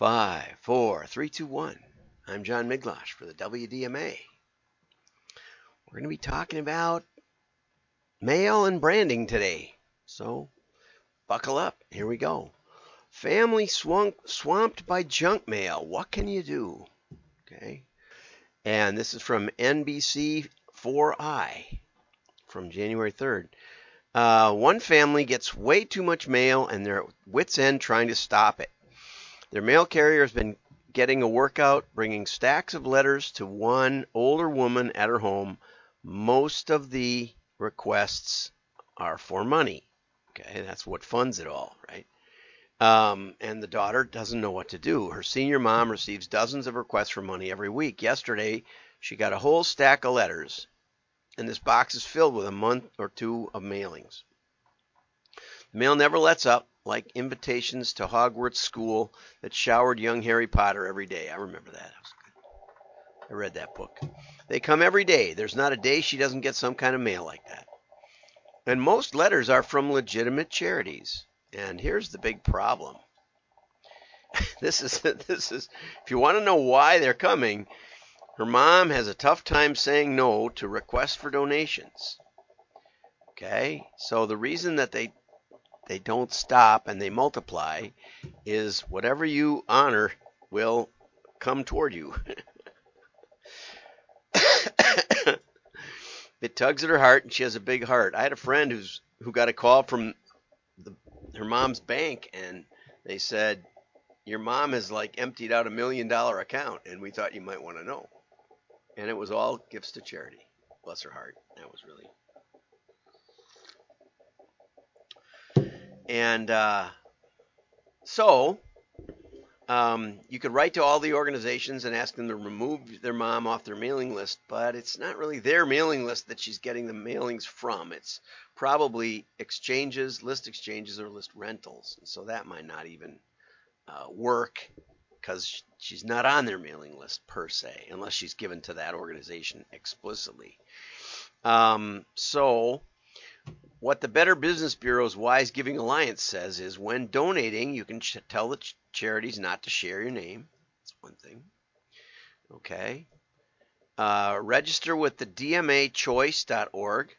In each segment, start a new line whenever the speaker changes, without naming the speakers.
Five, four, three, two, one. I'm John Miglautsch for the WDMA. We're going to be talking about mail and branding today. So buckle up. Here we go. Family swung, swamped by junk mail. What can you do? Okay. And this is from NBC 4i from January 3rd. Uh, one family gets way too much mail and they're at wits' end trying to stop it. Their mail carrier has been getting a workout, bringing stacks of letters to one older woman at her home. Most of the requests are for money. Okay, that's what funds it all, right? Um, and the daughter doesn't know what to do. Her senior mom receives dozens of requests for money every week. Yesterday, she got a whole stack of letters, and this box is filled with a month or two of mailings. The mail never lets up like invitations to Hogwarts school that showered young Harry Potter every day. I remember that. I read that book. They come every day. There's not a day she doesn't get some kind of mail like that. And most letters are from legitimate charities. And here's the big problem. this is this is if you want to know why they're coming, her mom has a tough time saying no to requests for donations. Okay? So the reason that they they don't stop and they multiply is whatever you honor will come toward you. it tugs at her heart and she has a big heart. I had a friend who's who got a call from the, her mom's bank and they said your mom has like emptied out a million dollar account and we thought you might want to know. And it was all gifts to charity. Bless her heart. That was really And uh, so um, you could write to all the organizations and ask them to remove their mom off their mailing list, but it's not really their mailing list that she's getting the mailings from. It's probably exchanges, list exchanges, or list rentals. And so that might not even uh, work because she's not on their mailing list per se, unless she's given to that organization explicitly. Um, so what the Better Business Bureau's Wise Giving Alliance says is when donating, you can tell the ch- charities not to share your name. That's one thing. Okay. Uh, register with the DMAchoice.org,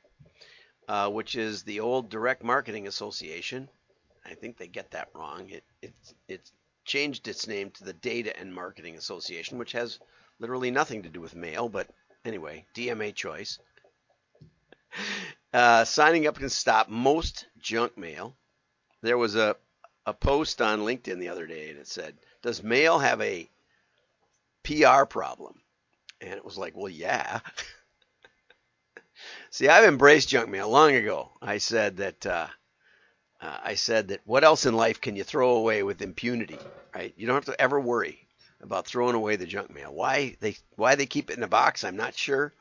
uh, which is the old Direct Marketing Association. I think they get that wrong. It, it, it changed its name to the Data and Marketing Association, which has literally nothing to do with mail, but anyway, DMA Choice. Uh, signing up can stop most junk mail. There was a, a post on LinkedIn the other day and it said, Does mail have a PR problem? And it was like, Well, yeah. See, I've embraced junk mail long ago. I said that. Uh, uh, I said that what else in life can you throw away with impunity, right? You don't have to ever worry about throwing away the junk mail. Why they why they keep it in a box, I'm not sure.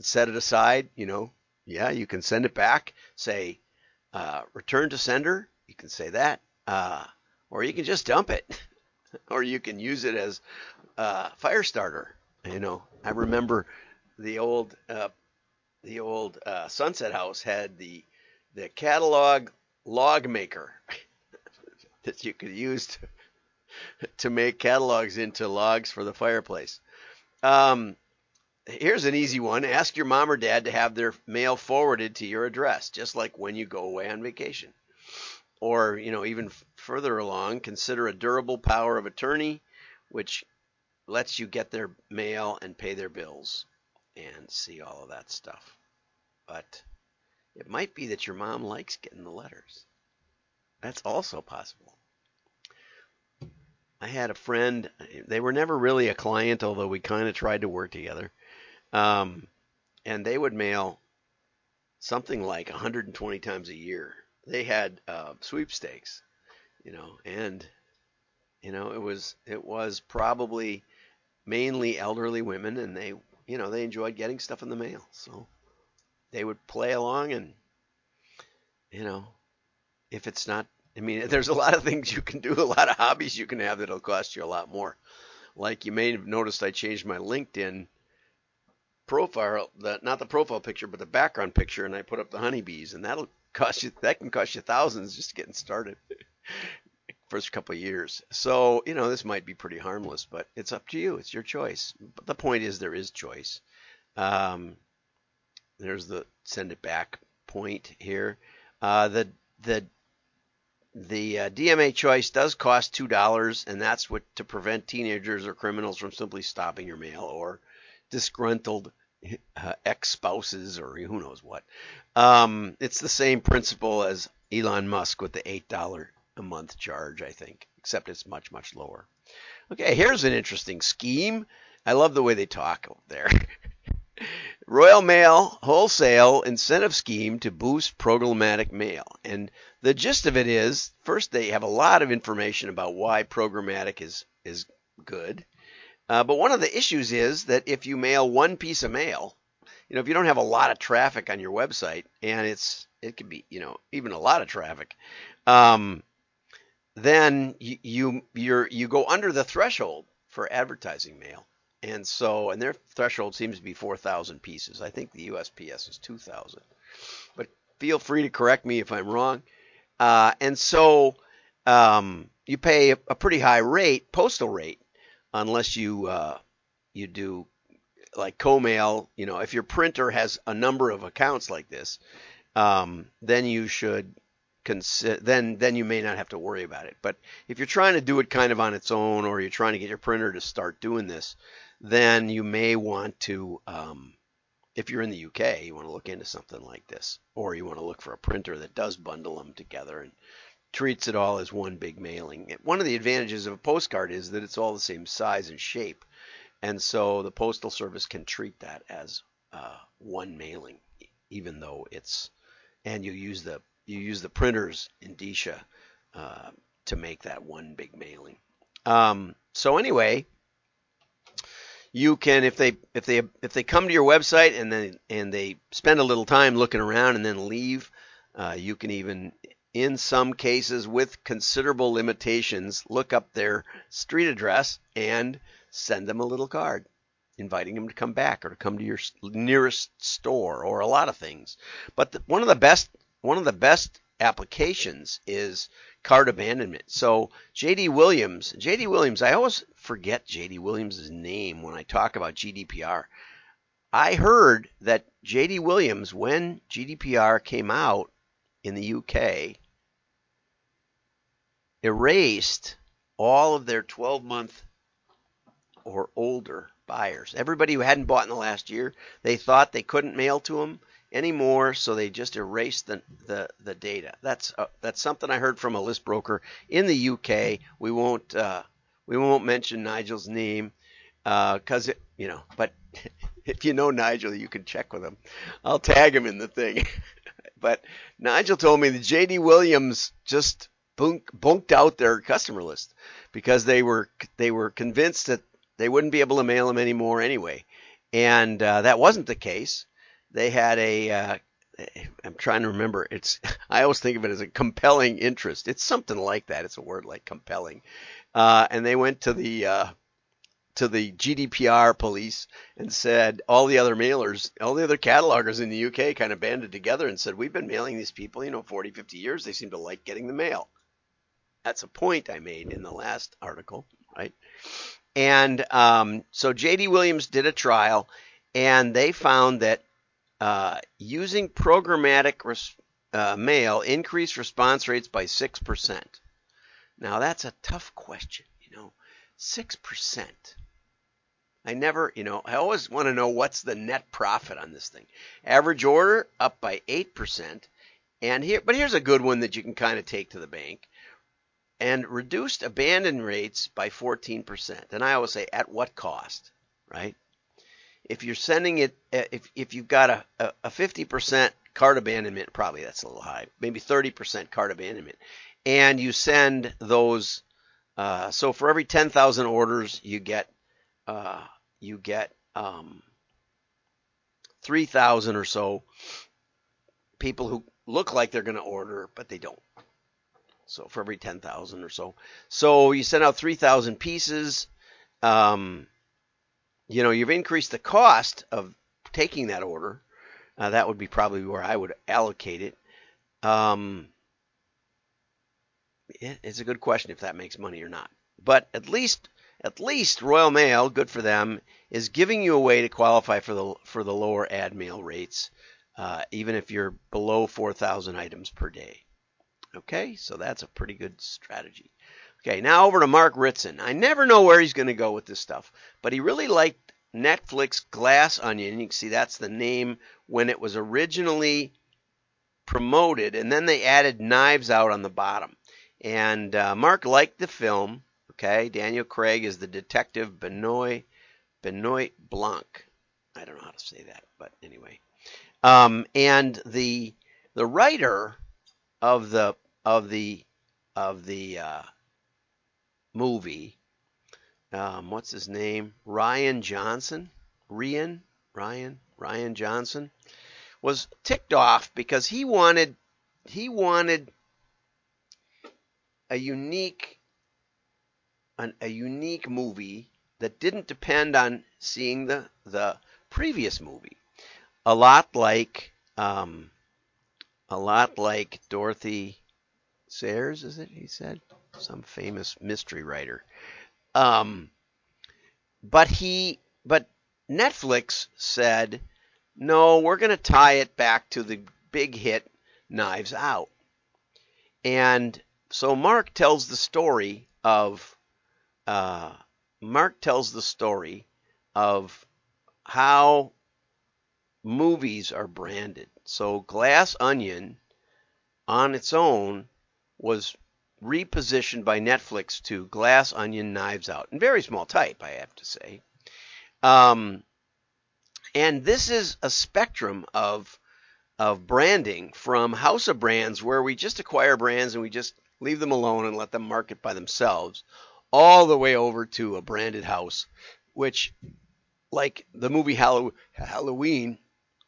Set it aside, you know, yeah, you can send it back. Say, uh, return to sender. You can say that. Uh, or you can just dump it. or you can use it as a fire starter. You know, I remember the old uh, the old uh, Sunset House had the the catalog log maker that you could use to, to make catalogs into logs for the fireplace. Um, Here's an easy one. Ask your mom or dad to have their mail forwarded to your address, just like when you go away on vacation. Or, you know, even further along, consider a durable power of attorney, which lets you get their mail and pay their bills and see all of that stuff. But it might be that your mom likes getting the letters. That's also possible. I had a friend, they were never really a client, although we kind of tried to work together. Um, and they would mail something like 120 times a year. They had uh, sweepstakes, you know, and you know it was it was probably mainly elderly women, and they you know they enjoyed getting stuff in the mail, so they would play along, and you know if it's not, I mean, there's a lot of things you can do, a lot of hobbies you can have that'll cost you a lot more. Like you may have noticed, I changed my LinkedIn profile, the, not the profile picture, but the background picture, and I put up the honeybees, and that'll cost you. That can cost you thousands just getting started. first couple of years. So, you know, this might be pretty harmless, but it's up to you. It's your choice. But the point is, there is choice. Um, there's the send it back point here. Uh, the the the uh, DMA choice does cost two dollars, and that's what to prevent teenagers or criminals from simply stopping your mail or disgruntled uh, ex spouses or who knows what. Um, it's the same principle as Elon Musk with the eight dollar a month charge, I think, except it's much much lower. Okay, here's an interesting scheme. I love the way they talk there. Royal Mail wholesale incentive scheme to boost programmatic mail. And the gist of it is first, they have a lot of information about why programmatic is, is good. Uh, but one of the issues is that if you mail one piece of mail, you know, if you don't have a lot of traffic on your website, and it's it could be, you know, even a lot of traffic, um, then you, you you're you go under the threshold for advertising mail. And so, and their threshold seems to be 4,000 pieces. I think the USPS is 2,000. But feel free to correct me if I'm wrong. Uh, and so, um, you pay a, a, pretty high rate, postal rate, unless you uh, you do like co-mail. You know, if your printer has a number of accounts like this, um, then you should consider. Then then you may not have to worry about it. But if you're trying to do it kind of on its own, or you're trying to get your printer to start doing this, then you may want to, um, if you're in the UK, you want to look into something like this, or you want to look for a printer that does bundle them together and treats it all as one big mailing. One of the advantages of a postcard is that it's all the same size and shape, and so the postal service can treat that as uh, one mailing, even though it's and you use the you use the printer's indicia uh, to make that one big mailing. Um, so anyway, you can if they if they if they come to your website and then and they spend a little time looking around and then leave, uh, you can even in some cases with considerable limitations look up their street address and send them a little card inviting them to come back or to come to your nearest store or a lot of things. But the, one of the best one of the best applications is cart abandonment. So JD Williams, JD Williams, I always forget JD Williams' name when I talk about GDPR. I heard that JD Williams, when GDPR came out in the UK, erased all of their 12 month or older buyers. Everybody who hadn't bought in the last year, they thought they couldn't mail to them anymore, so they just erased the the, the data. That's uh, that's something I heard from a list broker in the UK. We won't uh, we won't mention Nigel's name because uh, you know, but if you know Nigel, you can check with him. I'll tag him in the thing. but Nigel told me that JD Williams just bunk, bunked out their customer list because they were they were convinced that they wouldn't be able to mail them anymore anyway, and uh, that wasn't the case they had a uh, I'm trying to remember. It's I always think of it as a compelling interest. It's something like that. It's a word like compelling. Uh, and they went to the uh, to the GDPR police and said all the other mailers, all the other catalogers in the UK kind of banded together and said we've been mailing these people, you know, 40, 50 years. They seem to like getting the mail. That's a point I made in the last article, right? And um, so JD Williams did a trial, and they found that uh, using programmatic res- uh, mail increased response rates by 6%. Now, that's a tough question, you know. 6%. I never, you know, I always want to know what's the net profit on this thing. Average order up by 8%. And here, but here's a good one that you can kind of take to the bank. And reduced abandon rates by 14%. And I always say, at what cost, right? if you're sending it, uh, if if you've got a, a, a 50% cart abandonment, probably that's a little high, maybe 30% cart abandonment, and you send those. Uh, so for every 10,000 orders, you get uh, you get um, 3,000 or so people who look like they're going to order, but they don't. So for every 10,000 or so, so you send out 3,000 pieces. Um, you know, you've increased the cost of taking that order. Uh, that would be probably where I would allocate it. Um, it's a good question if that makes money or not. But at least at least Royal Mail, good for them, is giving you a way to qualify for the for the lower ad mail rates, uh, even if you're below 4,000 items per day. Okay, so that's a pretty good strategy. Okay, now over to Mark Ritson. I never know where he's going to go with this stuff, but he really liked Netflix Glass Onion. You can see that's the name when it was originally promoted, and then they added Knives Out on the bottom. And uh, Mark liked the film. Okay, Daniel Craig is the detective Benoit Benoit Blanc. I don't know how to say that, but anyway. Um, and the the writer of the of the of the uh, movie, um, what's his name? Ryan Johnson, Rian, Ryan, Ryan Johnson, was ticked off because he wanted he wanted a unique an, a unique movie that didn't depend on seeing the the previous movie. A lot like um, a lot like Dorothy Sayers, is it? He said some famous mystery writer. Um, but he but Netflix said no, we're going to tie it back to the big hit Knives Out. And so Mark tells the story of uh, Mark tells the story of how movies are branded. So Glass Onion on its own was repositioned by Netflix to Glass Onion Knives Out in very small type, I have to say. Um, and this is a spectrum of of branding from House of Brands, where we just acquire brands and we just leave them alone and let them market by themselves, all the way over to a branded house, which, like the movie Halloween,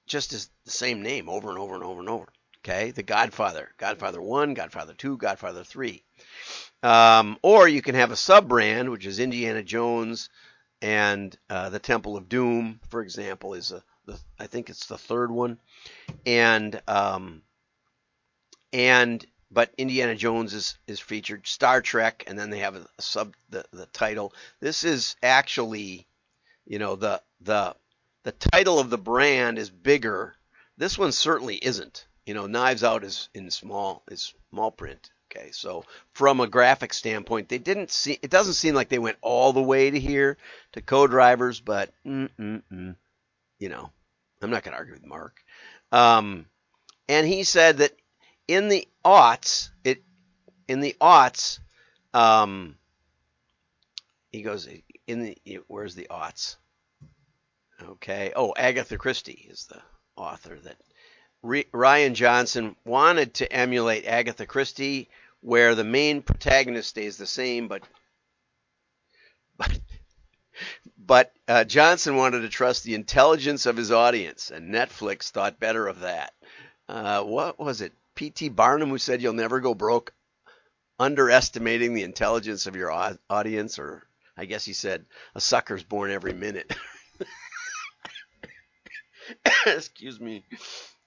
just is the same name over and over and over and over. Okay, The Godfather, Godfather 1, Godfather 2, Godfather 3. Um, or you can have a sub brand, which is Indiana Jones and uh, The Temple of Doom, for example, is a, the, I think it's the third one. And um, and but Indiana Jones is, is featured, Star Trek, and then they have a, a sub the, the title. This is actually, you know, the the the title of the brand is bigger. This one certainly isn't. You know, Knives Out is in small is small print. Okay, so from a graphic standpoint, they didn't see. It doesn't seem like they went all the way to here to co-drivers, but mm-mm-mm, you know, I'm not going to argue with Mark. Um, and he said that in the aughts, it in the aughts, um, he goes in the where's the aughts? Okay. Oh, Agatha Christie is the author that Rian Johnson wanted to emulate Agatha Christie, where the main protagonist stays the same, but but but uh, Johnson wanted to trust the intelligence of his audience, and Netflix thought better of that. Uh, what was it? P.T. Barnum who said you'll never go broke underestimating the intelligence of your audience, or I guess he said a sucker's born every minute. Excuse me.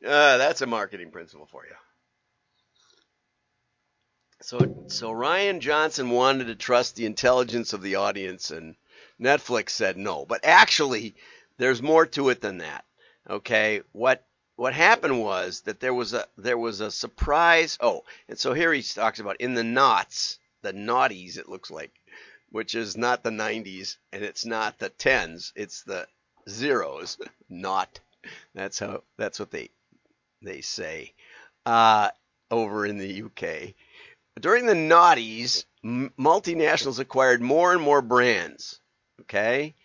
Uh, that's a marketing principle for you. So, so Rian Johnson wanted to trust the intelligence of the audience, and Netflix said no. But actually, there's more to it than that. Okay, what what happened was that there was a there was a surprise. Oh, and so here he talks about in the knots, the naughties. It looks like, which is not the 90s and it's not the tens. It's the zeros. Not. That's how. That's what they they say uh, over in the UK. During the noughties, multinationals acquired more and more brands. Okay,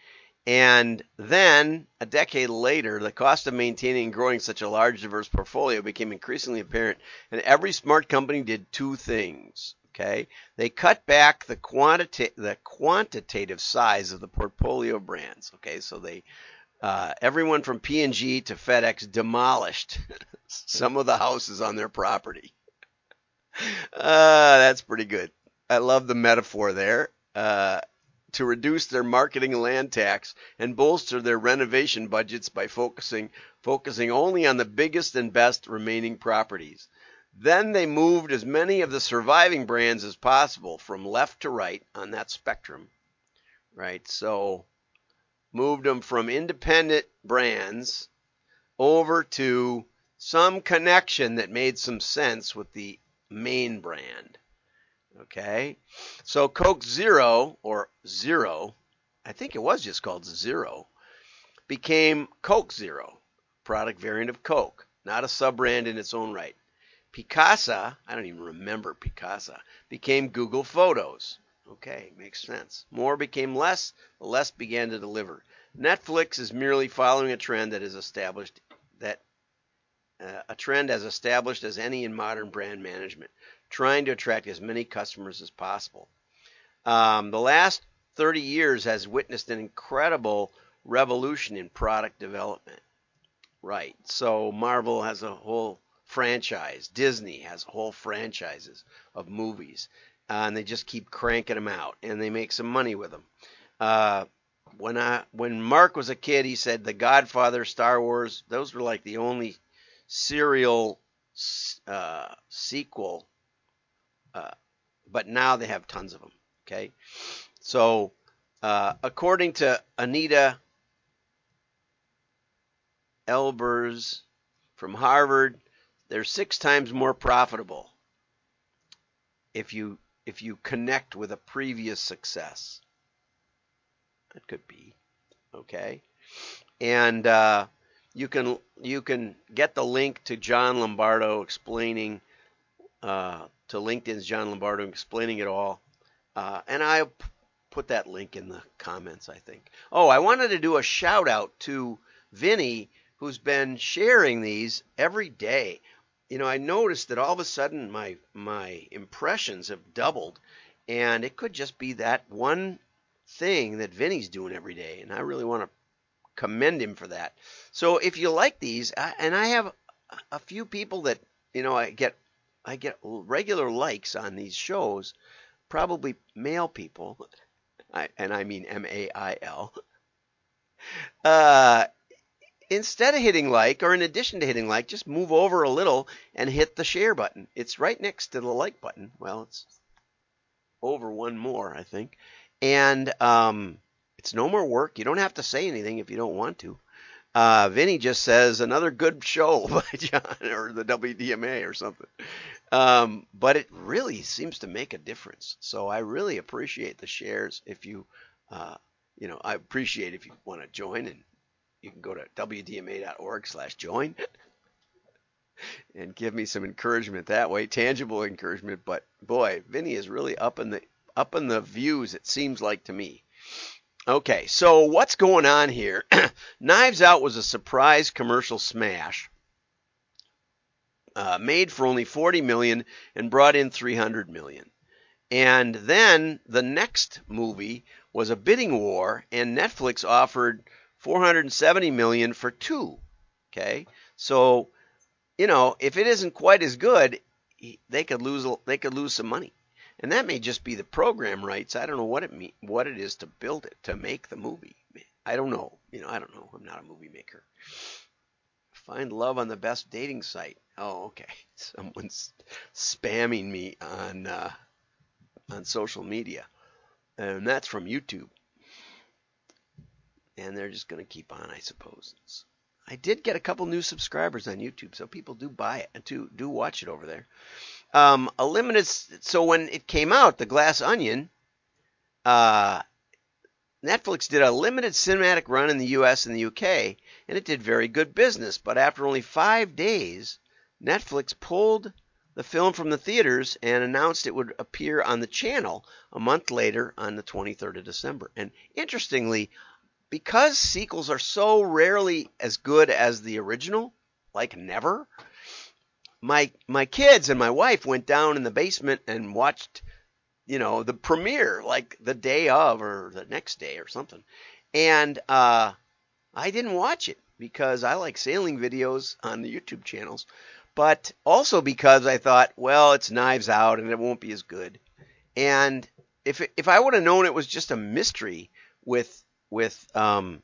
and then, a decade later, the cost of maintaining and growing such a large, diverse portfolio became increasingly apparent, and every smart company did two things. Okay, they cut back the quantity, the quantitative size of the portfolio brands. Okay, so they, uh, everyone from P&G to FedEx demolished some of the houses on their property. Uh, that's pretty good. I love the metaphor there. Uh, to reduce their marketing land tax and bolster their renovation budgets by focusing focusing only on the biggest and best remaining properties. Then they moved as many of the surviving brands as possible from left to right on that spectrum, right? So moved them from independent brands over to some connection that made some sense with the main brand. Okay? So Coke Zero or Zero, I think it was just called Zero, became Coke Zero, product variant of Coke, not a sub brand in its own right. Picasa, I don't even remember Picasa, became Google Photos. Okay, makes sense. More became less, the less began to deliver. Netflix is merely following a trend that is established that uh, a trend as established as any in modern brand management, trying to attract as many customers as possible. Um, the last 30 years has witnessed an incredible revolution in product development. Right. So Marvel has a whole franchise. Disney has whole franchises of movies, uh, and they just keep cranking them out, and they make some money with them. Uh, when I when Mark was a kid, he said The Godfather, Star Wars, those were like the only serial uh, sequel, uh, but now they have tons of them. Okay, so uh, according to Anita Elberse from Harvard, they're six times more profitable if you if you connect with a previous success. That could be okay, and uh, you can you can get the link to Jon Lombardo explaining uh, to LinkedIn's Jon Lombardo explaining it all, uh, and I put that link in the comments. I think. Oh, I wanted to do a shout out to Vinny who's been sharing these every day. You know, I noticed that all of a sudden my my impressions have doubled, and it could just be that one thing that Vinny's doing every day, and I really want to commend him for that. So if you like these, and I have a few people that you know I get I get regular likes on these shows, probably male people, I, and I mean M A I L. Uh, instead of hitting like, or in addition to hitting like, just move over a little and hit the share button. It's right next to the like button. Well, it's over one more, I think. And um, it's no more work. You don't have to say anything if you don't want to. Uh, Vinny just says another good show by John or the WDMA or something. Um, but it really seems to make a difference. So I really appreciate the shares. If you, uh, you know, I appreciate if you want to join and you can go to wdma.org slash join and give me some encouragement that way, tangible encouragement. But boy, Vinny is really up in the up in the views. It seems like to me. Okay, so what's going on here? Knives Out was a surprise commercial smash, uh, made for only 40 million and brought in 300 million. And then the next movie was a bidding war, and Netflix offered 470 million for two. Okay, so you know if it isn't quite as good, they could lose they could lose some money, and that may just be the program rights. I don't know what it mean what it is to build it to make the movie. I don't know. You know, I don't know. I'm not a movie maker. Find love on the best dating site. Oh, okay. Someone's spamming me on uh, on social media, and that's from YouTube and they're just going to keep on, I suppose. I did get a couple new subscribers on YouTube, so people do buy it and do do watch it over there. Um, a limited. So when it came out, The Glass Onion, uh, Netflix did a limited cinematic run in the U.S. and the U.K. and it did very good business. But after only five days, Netflix pulled the film from the theaters and announced it would appear on the channel a month later on the 23rd of December. And interestingly, because sequels are so rarely as good as the original, like never, my my kids and my wife went down in the basement and watched, you know, the premiere like the day of or the next day or something. And uh, I didn't watch it because I like sailing videos on the YouTube channels, but also because I thought, well, it's Knives Out and it won't be as good. And if if I would have known it was just a mystery with with um,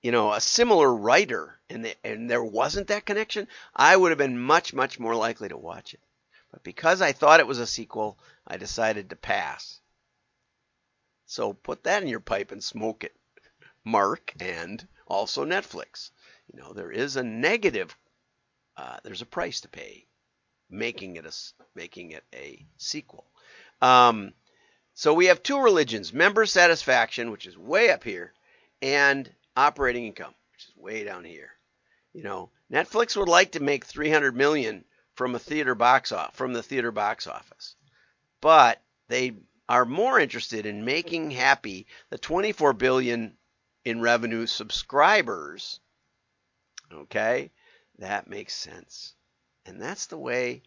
you know, a similar writer and, the, and there wasn't that connection, I would have been much, much more likely to watch it. But because I thought it was a sequel, I decided to pass. So put that in your pipe and smoke it, Mark, and also Netflix. You know, there is a negative, uh, there's a price to pay making it a, making it a sequel. Um, so we have two religions member satisfaction, which is way up here, and operating income, which is way down here. You know, Netflix would like to make 300 million from a theater box off from the theater box office. But they are more interested in making happy the 24 billion in revenue subscribers. Okay? That makes sense. And that's the way,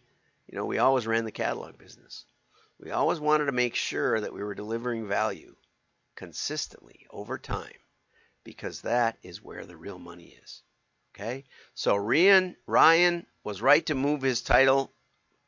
you know, we always ran the catalog business. We always wanted to make sure that we were delivering value consistently over time because that is where the real money is. Okay? So Rian Rian was right to move his title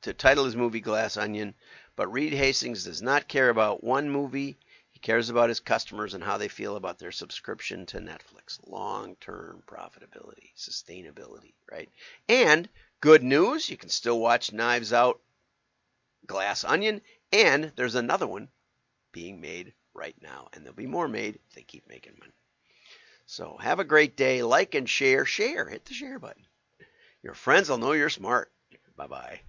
to title his movie Glass Onion, but Reed Hastings does not care about one movie. He cares about his customers and how they feel about their subscription to Netflix. Long-term profitability, sustainability, right? And good news, you can still watch Knives Out Glass Onion and there's another one being made right now and there'll be more made if they keep making money. So have a great day. Like and share. Share. Hit the share button. Your friends will know you're smart. Bye bye.